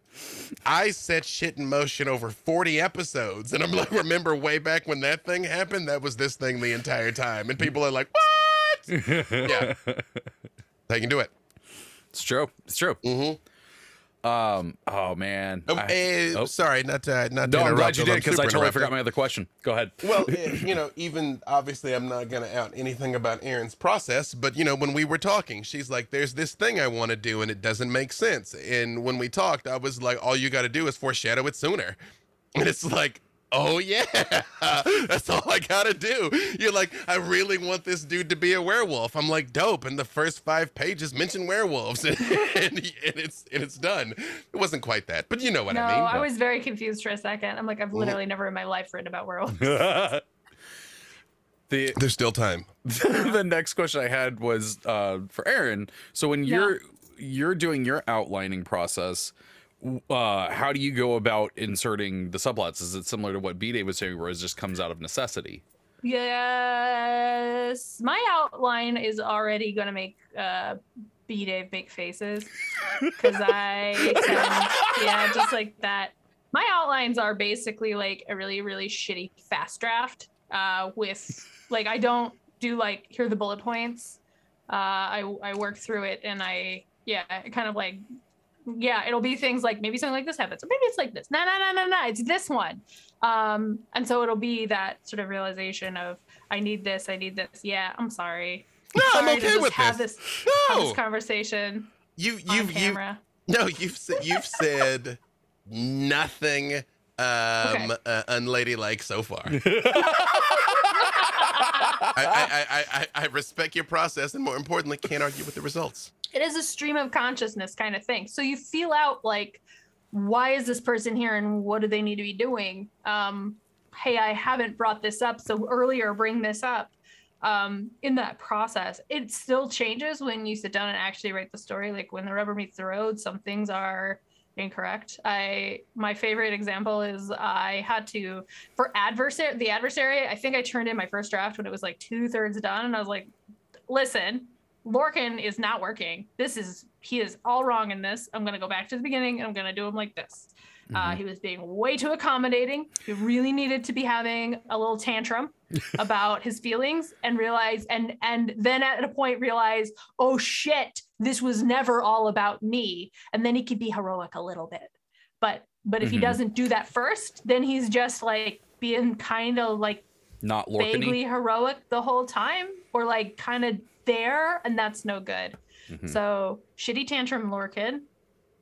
I set shit in motion over 40 episodes, and I'm like, remember way back when that thing happened? That was this thing the entire time, and people are like, "What?" yeah, they can do it. It's true. It's true. Mm-hmm. Um. Oh man. Oh, I- eh, oh. Sorry, not to, not to no, I'm glad you did because I totally forgot my other question. Go ahead. Well, eh, you know, even obviously, I'm not going to out anything about Erin's process, but you know, when we were talking, she's like, "There's this thing I want to do, and it doesn't make sense." And when we talked, I was like, "All you got to do is foreshadow it sooner," and it's like. Oh yeah, that's all I gotta do. You're like, I really want this dude to be a werewolf. I'm like, dope. And the first five pages mention werewolves, and, and, it's and it's done. It wasn't quite that, but you know what no, I mean. I was very confused for a second. I'm like, I've literally never in my life written about werewolves. the There's still time. the next question I had was uh, for Erin. So when Yeah. you're you're doing your outlining process, w- uh, how do you go about inserting the subplots? Is it similar to what B Dave was saying, where it just comes out of necessity? yes, my outline is already going to make uh, B Dave make faces because I yeah, just like that. My outlines are basically like a really, really shitty fast draft uh, with like I don't do like here are the bullet points. Uh, I I work through it and I yeah, kind of like yeah, it'll be things like maybe something like this happens, or maybe it's like this. No, no, no, no, no, it's this one. Um, and so it'll be that sort of realization of I need this, I need this. Yeah, I'm sorry. No, I'm sorry to okay just with have this. this, have No, this conversation you on you've you camera. no you've sa- you've said nothing um Okay. uh, unladylike so far. I, I, I, I, respect your process and more importantly can't argue with the results. it is a stream of consciousness kind of thing. So you feel out like, why is this person here and what do they need to be doing? Um, hey, I haven't brought this up, so earlier bring this up. Um, in that process, it still changes when you sit down and actually write the story. Like when the rubber meets the road, some things are incorrect. I my favorite example is I had to for adversary the adversary. I think I turned in my first draft when it was like two thirds done, and I was like, listen, Lorcan is not working. This is he is all wrong in this. I'm gonna go back to the beginning and I'm gonna do him like this. Uh, Mhm. he was being way too accommodating. He really needed to be having a little tantrum about his feelings and realize and and then at a point realize, oh shit, this was never all about me. And then he could be heroic a little bit. But but if he Mhm. doesn't do that first, then he's just like being kind of like Not Lorcan. vaguely heroic the whole time or like kind of there and that's no good Mhm. so shitty tantrum lorcan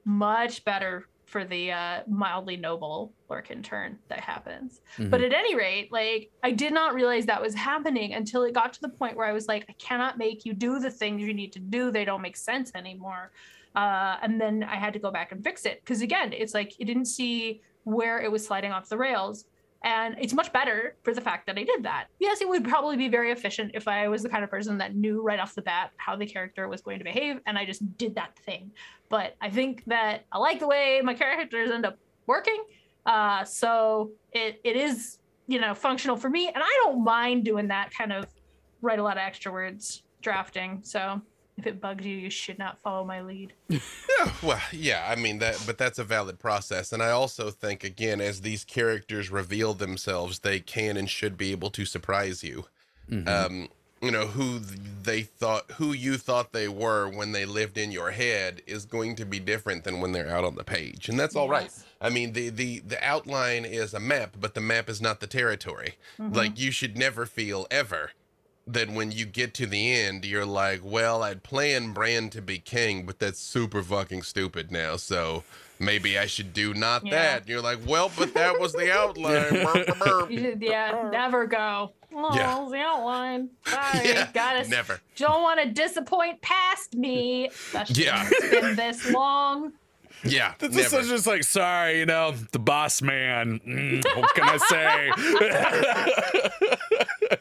much better for the uh, mildly noble lorcan turn that happens. Mm-hmm. but at any rate like i did not realize that was happening until it got to the point where i was like i cannot make you do the things you need to do. They don't make sense anymore. Uh, and then i had to go back and fix it. Because again it's like you didn't see where it was sliding off the rails and it's much better for the fact that I did that. Yes, it would probably be very efficient if I was the kind of person that knew right off the bat how the character was going to behave and I just did that thing. But I think that I like the way my characters end up working. Uh, so it, it is, you know, functional for me. And I don't mind doing that kind of write a lot of extra words drafting. So if it bugs you, you should not follow my lead. Yeah, well, yeah, I mean that, but that's a valid process, and I also think again, as these characters reveal themselves, they can and should be able to surprise you. Mhm. Um, you know who they thought, who you thought they were when they lived in your head, is going to be different than when they're out on the page, and that's all right. Yes. I mean, the the the outline is a map, but the map is not the territory. Mhm. Like you should never feel ever that when you get to the end, you're like, well, I'd planned Bran to be king, but that's super fucking stupid now. So maybe I should do not Yeah. that. And you're like, well, but that was the outline. Burp, burp, burp. You should, yeah, never go. Oh, Yeah. the outline. Sorry, Yeah, gotta never. don't want to disappoint past me. Especially Yeah. it's been this long. Yeah, This never. is just like, sorry, you know, the boss man. Mm, what can I say?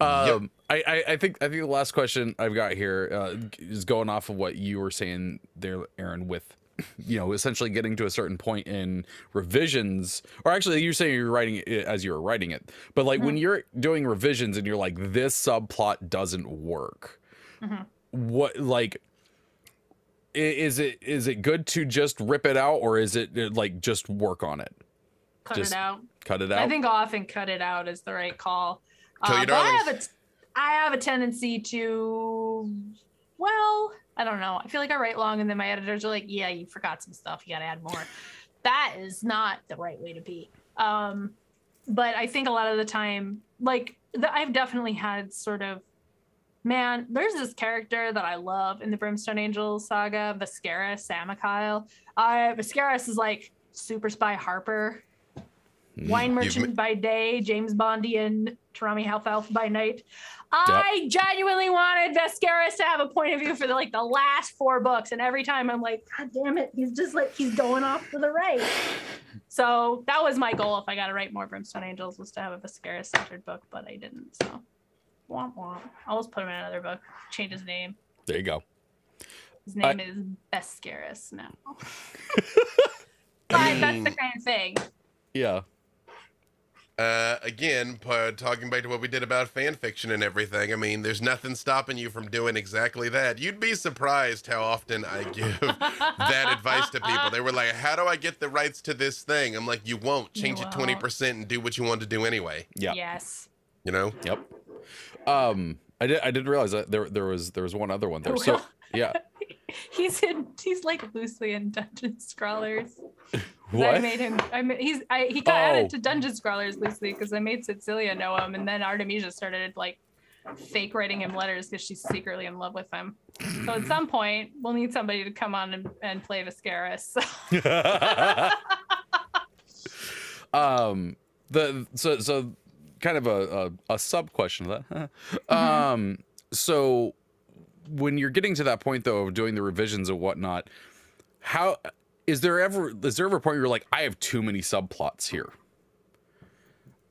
um, I, I, I think I think the last question I've got here uh, is going off of what you were saying there, Erin, with you know essentially getting to a certain point in revisions, or actually you're saying you're writing it as you were writing it, but like when you're doing revisions and you're like this subplot doesn't work, Mhm. what like is it is it good to just rip it out or is it uh, like just work on it Cut Just it out. cut it out I think often cut it out is the right call. Kill your but I have a, I have a tendency to, well, I don't know. I feel like I write long, and then my editors are like, "Yeah, you forgot some stuff. You got to add more." that is not the right way to be. Um, but I think a lot of the time, like the, I've definitely had sort of, man, there's this character that I love in the Brimstone Angels saga, Viscaris, Samakyle. Uh, Viscaris is like super spy Harper Mm-hmm. wine You've merchant by day, James Bondian, Tarami Halfalf by night. I genuinely wanted Vescaris to have a point of view for the, like the last four books, and every time I'm like, God damn it, he's just like he's going off to the right. So that was my goal if I got to write more Brimstone Angels was to have a Vescaris centered book, but I didn't. So womp womp. I'll just put him in another book, change his name. there you go His I- name is Vescaris now. but that's the kind of thing. yeah Uh, again, p- talking back to what we did about fan fiction and everything, I mean, there's nothing stopping you from doing exactly that. You'd be surprised how often I give that advice to people. They were like, How do I get the rights to this thing? I'm like, You won't. You Change it won't. 20% and do what you want to do anyway. yeah Yes. You know? Yep. Um, I did. I didn't realize that there there was there was one other one there. So yeah. he's in. He's like loosely in Dungeon Scrawlers. I made him. I made, he's. I he got Oh. added to Dungeon Scrawlers loosely because I made Cecilia know him, and then Artemisia started like fake writing him letters because she's secretly in love with him. So at some point, we'll need somebody to come on and, and play Viscaris. um the so so kind of a a, a sub question of that Mm-hmm. um so when you're getting to that point though of doing the revisions and whatnot how is there ever is there ever a point where you're like i have too many subplots here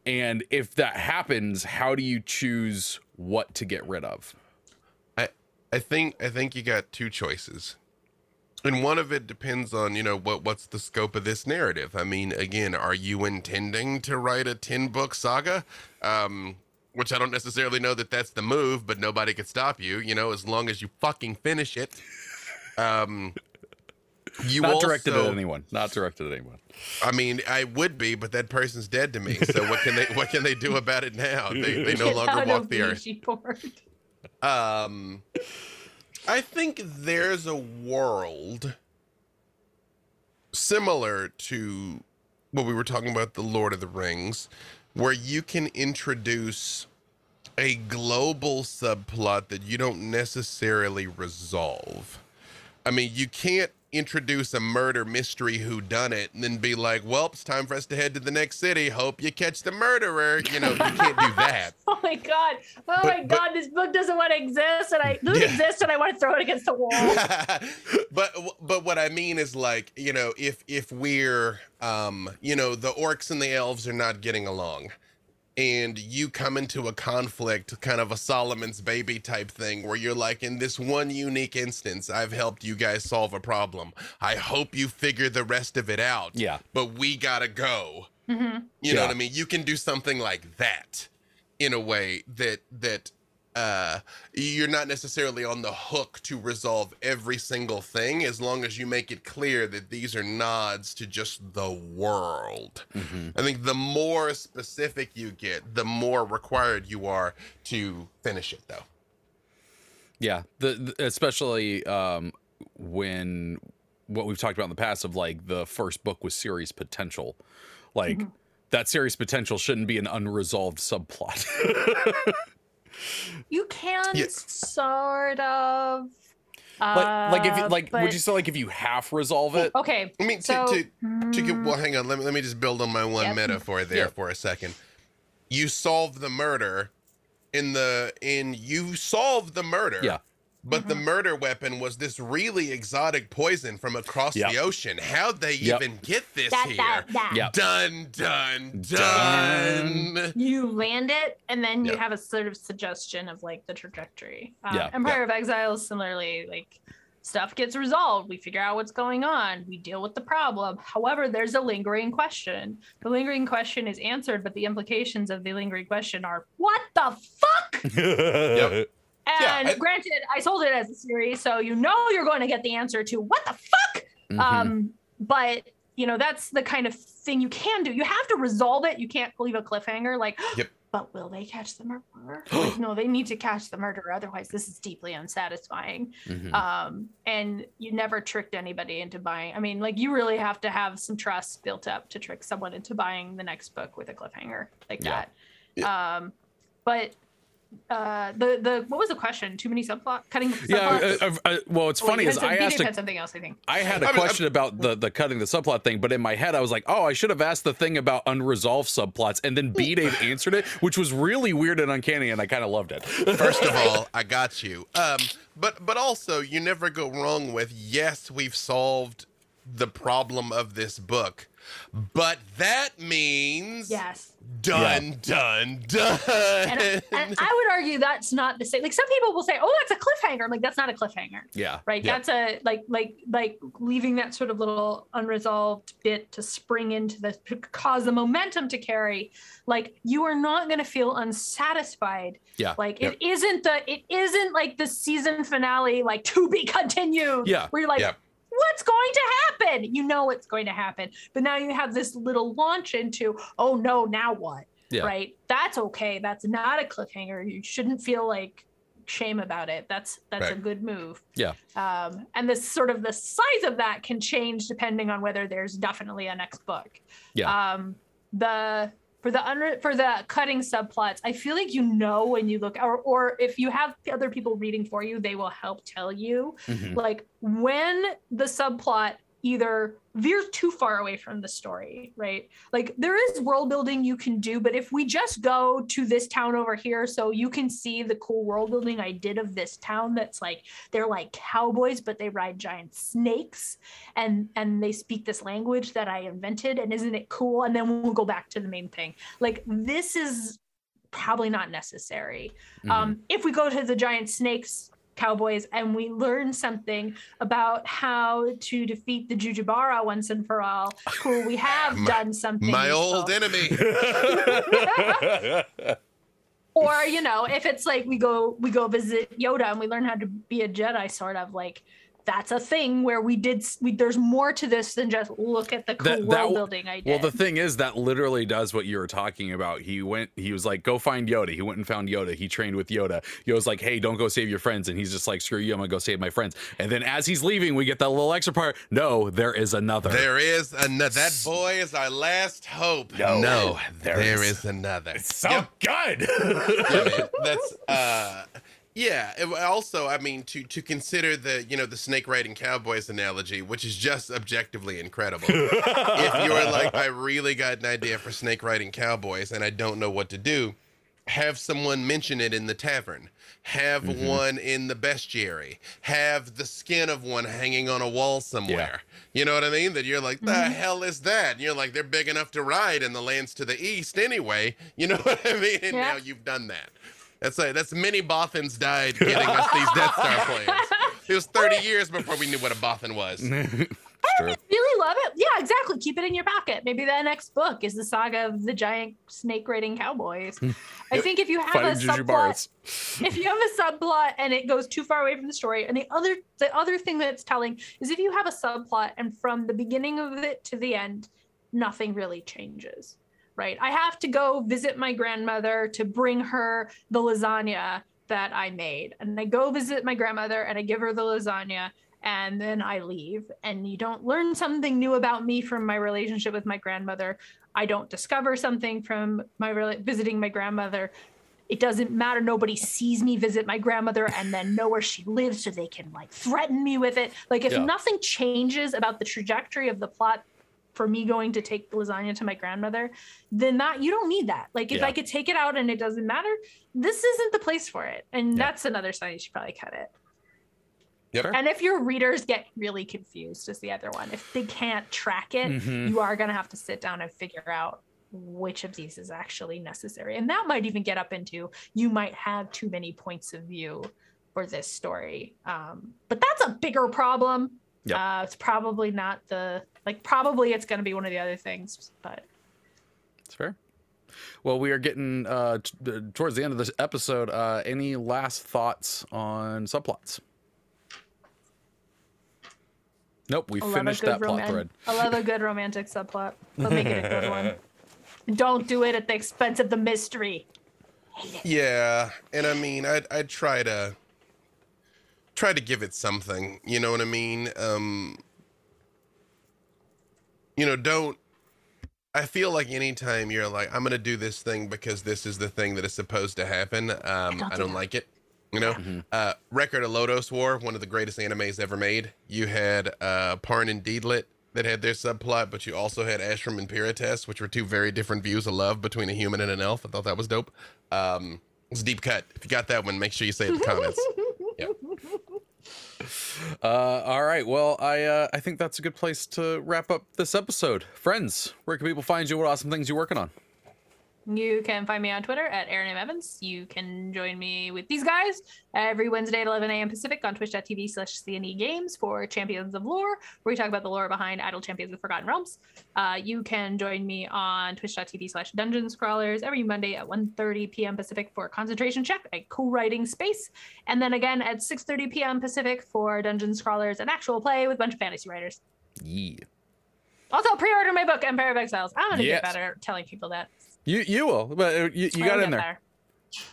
and if that happens how do you choose what to get rid of I I think I think you got two choices. And one of it depends on, you know, what what's the scope of this narrative. I mean, again, are you intending to write a 10 book saga? Um which I don't necessarily know that that's the move, but nobody could stop you, you know, as long as you fucking finish it. Um you not directed also- at anyone not directed at anyone I mean, I would be, but that person's dead to me. So what can they what can they do about it now? They they no longer walk the earth. Ouija board. Um, I think there's a world similar to what we were talking about, the Lord of the Rings, where you can introduce a global subplot that you don't necessarily resolve. I mean, you can't introduce a murder mystery who done it and then be like, "Well, it's time for us to head to the next city. Hope you catch the murderer." You know, you can't do that. Oh my god! Oh But- my but- god! This book doesn't want to exist, and I doesn't Yeah. exist, and I want to throw it against the wall. but but what I mean is like you know if if we're um you know the orcs and the elves are not getting along, and you come into a conflict, kind of a Solomon's baby type thing, where you're like, in this one unique instance, I've helped you guys solve a problem. I hope you figure the rest of it out. Yeah. But we gotta go. Mm-hmm. You know what I mean? You can do something like that in a way that that uh you're not necessarily on the hook to resolve every single thing as long as you make it clear that these are nods to just the world. Mm-hmm. I think the more specific you get, the more required you are to finish it though. Yeah, the, the especially um, when what we've talked about in the past of like the first book with series potential, like that series potential shouldn't be an unresolved subplot. You can Yeah. sort of. like, like if you, uh, like, would you say like if you half resolve it? Okay. I mean, to, So, to, to get, mm, well, hang on. Let me, let me just build on my one Yep. metaphor there Yeah. for a second. You solve the murder in the, in, you solve the murder. Yeah. But the murder weapon was this really exotic poison from across Yep. the ocean. How'd they Yep. even get this that, here? that, that. Yeah. Done, done, Done. done. You land it, and then you Yeah. have a sort of suggestion of like the trajectory. Um, Yeah. Empire of Exile is similarly like stuff gets resolved. We figure out what's going on. We deal with the problem. However, there's a lingering question. The lingering question is answered, but the implications of the lingering question are what the fuck? Yep. Yeah, And I- granted, I sold it as a series, so you know you're going to get the answer to what the fuck. Mhm. Um, but you know that's the kind of thing you can do. You have to resolve it. You can't leave a cliffhanger like. Yep. But will they catch the murderer? like, no, they need to catch the murderer. Otherwise, this is deeply unsatisfying. Mhm. Um, and you never tricked anybody into buying. I mean, like you really have to have some trust built up to trick someone into buying the next book with a cliffhanger like Yeah. that. Um, but uh, the the what was the question? Too many subplot cutting. yeah. subplots? uh, uh, uh, well, it's Oh, funny you is had I asked a had something else. I think. I had a I mean, question about the the cutting the subplot thing, but in my head I was like, oh, I should have asked the thing about unresolved subplots, and then B Dave answered it, which was really weird and uncanny, and I kind of loved it. First of all, I got you. Um, but but also, you never go wrong with yes, we've solved the problem of this book, but that means Yes. done, done, done. And, and I would argue that's not the same. Like some people will say, "Oh, that's a cliffhanger." I'm like, that's not a cliffhanger, yeah, right? Yeah. That's a like like like leaving that sort of little unresolved bit to spring into the to cause the momentum to carry. Like you are not going to feel unsatisfied. Yeah. Like Yep. it isn't the it isn't like the season finale, like to be continued. Yeah. Where you're like. What's going to happen? You know what's going to happen. But now you have this little launch into, oh no, now what? Yeah. right? That's okay. That's not a cliffhanger. You shouldn't feel like shame about it. That's that's a good move. Yeah. Um, and this sort of the size of that can change depending on whether there's definitely a next book. Yeah. Um, the for the under for the cutting subplots, I feel like you know when you look or or if you have other people reading for you, they will help tell you Mhm. like when the subplot either veers too far away from the story, right? Like there is world building you can do, but if we just go to this town over here so you can see the cool world building I did of this town that's like they're like cowboys but they ride giant snakes and and they speak this language that I invented and isn't it cool and then we'll go back to the main thing. Like this is probably not necessary. Mhm. Um, if we go to the giant snakes cowboys and we learn something about how to defeat the Jujubara once and for all, cool, we have My- done something. My useful. old enemy. or you know, if it's like we go we go visit Yoda and we learn how to be a Jedi, sort of like that's a thing where we did we, there's more to this than just look at the cool That- world that w- building I did. Well, the thing is that literally does what you were talking about. He went, he was like, go find Yoda. He went and found Yoda. He trained with Yoda. Yoda's like, hey, don't go save your friends. And he's just like, screw you, I'm gonna go save my friends. And then as he's leaving, we get that little extra part. No, there is another. There is another. That boy is our last hope. No, no there there is- is another. so Yep. good. yeah, man. That's uh yeah. it- also, I mean, to to consider the you know the snake riding cowboys analogy, which is just objectively incredible. if you're like, I really got an idea for snake riding cowboys, and I don't know what to do, have someone mention it in the tavern. Have mm-hmm. one in the bestiary. Have the skin of one hanging on a wall somewhere. You know what I mean? That you're like, the mm-hmm. hell is that? And you're like, they're big enough to ride in the lands to the east anyway. You know what I mean? And Yeah. now you've done that. That's like that's many Bothans died getting us these Death Star plans. It was 30 years before we knew what a Bothan was. True. really love it. Yeah, exactly. Keep it in your pocket. Maybe the next book is the saga of the giant snake raiding cowboys. I think if you have a Fighting subplot, Jujubars. if you have a subplot and it goes too far away from the story, and the other the other thing that's telling is if you have a subplot and from the beginning of it to the end, nothing really changes. Right. I have to go visit my grandmother to bring her the lasagna that I made. And I go visit my grandmother and I give her the lasagna and then I leave. And you don't learn something new about me from my relationship with my grandmother. I don't discover something from my rela- visiting my grandmother. It doesn't matter. Nobody sees me visit my grandmother and then know where she lives so they can like threaten me with it. Like if Yeah. nothing changes about the trajectory of the plot for me going to take the lasagna to my grandmother, then that you don't need that. Like if Yeah. I could take it out and it doesn't matter, this isn't the place for it. And Yeah. that's another sign you should probably cut it. Yep. And if your readers get really confused, is the other one. If they can't track it, Mhm. you are going to have to sit down and figure out which of these is actually necessary. And that might even get up into you might have too many points of view for this story. Um, but that's a bigger problem. Yep. Uh, it's probably not the like. Probably it's going to be one of the other things, but It's fair. Well, we are getting uh, t- uh, towards the end of this episode. Uh, any last thoughts on subplots? Nope, we I finished good that plot thread. I love a good romantic subplot. But make it a good one. Don't do it at the expense of the mystery. Yeah, and I mean, I'd I'd try to try to give it something. You know what I mean? Um, you know, don't. I feel like anytime you're like, I'm gonna do this thing because this is the thing that is supposed to happen. Um, don't I do don't like it. You know, uh, Record of Lodoss War, one of the greatest animes ever made. You had uh, Parn and Deedlit that had their subplot, but you also had Ashram and Pirotess, which were two very different views of love between a human and an elf. I thought that was dope. Um, it's a deep cut. If you got that one, make sure you say it in the comments. Uh, all right. Well, I uh, I think that's a good place to wrap up this episode. Friends, where can people find you? What awesome things you're working on? You can find me on Twitter at Erin M. Evans. You can join me with these guys every Wednesday at 11 a.m. Pacific on twitch.tv slash CNE Games for Champions of Lore, where we talk about the lore behind Idle Champions of Forgotten Realms. Uh, you can join me on twitch.tv slash Dungeon Scrawlers every Monday at 1.30 p.m. Pacific for Concentration Check, a co-writing space. And then again at 6.30 p.m. Pacific for Dungeon Scrawlers, an actual play with a bunch of fantasy writers. Yeah. Also, pre-order my book, Empire of Exiles. I'm going to Yes. get better at telling people that. You you will, but you, you got get in there. there.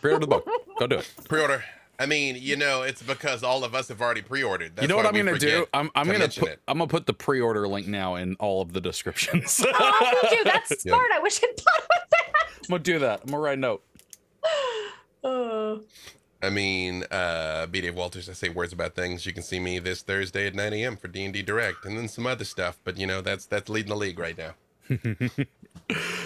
Pre-order the book. Go do it. Pre-order. I mean, you know, it's because all of us have already pre-ordered. That's you know what I'm gonna do? I'm, I'm to gonna put it. I'm gonna put the pre-order link now in all of the descriptions. Oh, thank you. That's Yeah. smart. I wish I'd thought of that. I'm gonna do that. I'm gonna write a note. Oh. I mean, uh, B. Dave Walters, I say words about things. You can see me this Thursday at 9 a.m. for D&D Direct, and then some other stuff. But you know, that's that's leading the league right now.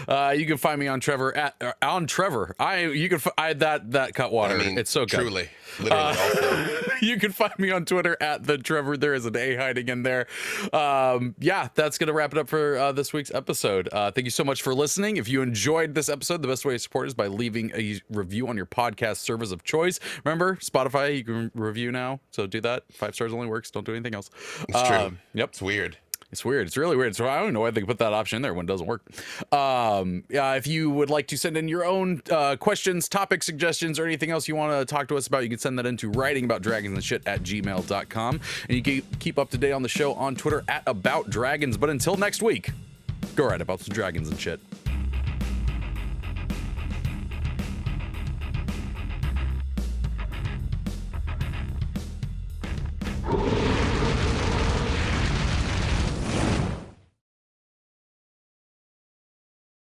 Uh, you can find me on Trevor at uh, on Trevor. I you can f- I that that Cutwater. I mean, it's so good. truly, literally. Uh, you can find me on Twitter at the Trevor. There is an A hiding in there. Um, yeah, that's gonna wrap it up for uh, this week's episode. Uh, thank you so much for listening. If you enjoyed this episode, the best way to support is by leaving a review on your podcast service of choice. Remember, Spotify, you can review now, so do that. Five stars only works. Don't do anything else. It's true. Um, yep. it's weird. It's weird. It's really weird. So I don't know why they put that option in there when it doesn't work. Um, if you would like to send in your own uh, questions, topic suggestions, or anything else you want to talk to us about, you can send that into writing about dragons and shit at gmail.com. And you can keep up to date on the show on Twitter at About Dragons. But until next week, go write about some dragons and shit.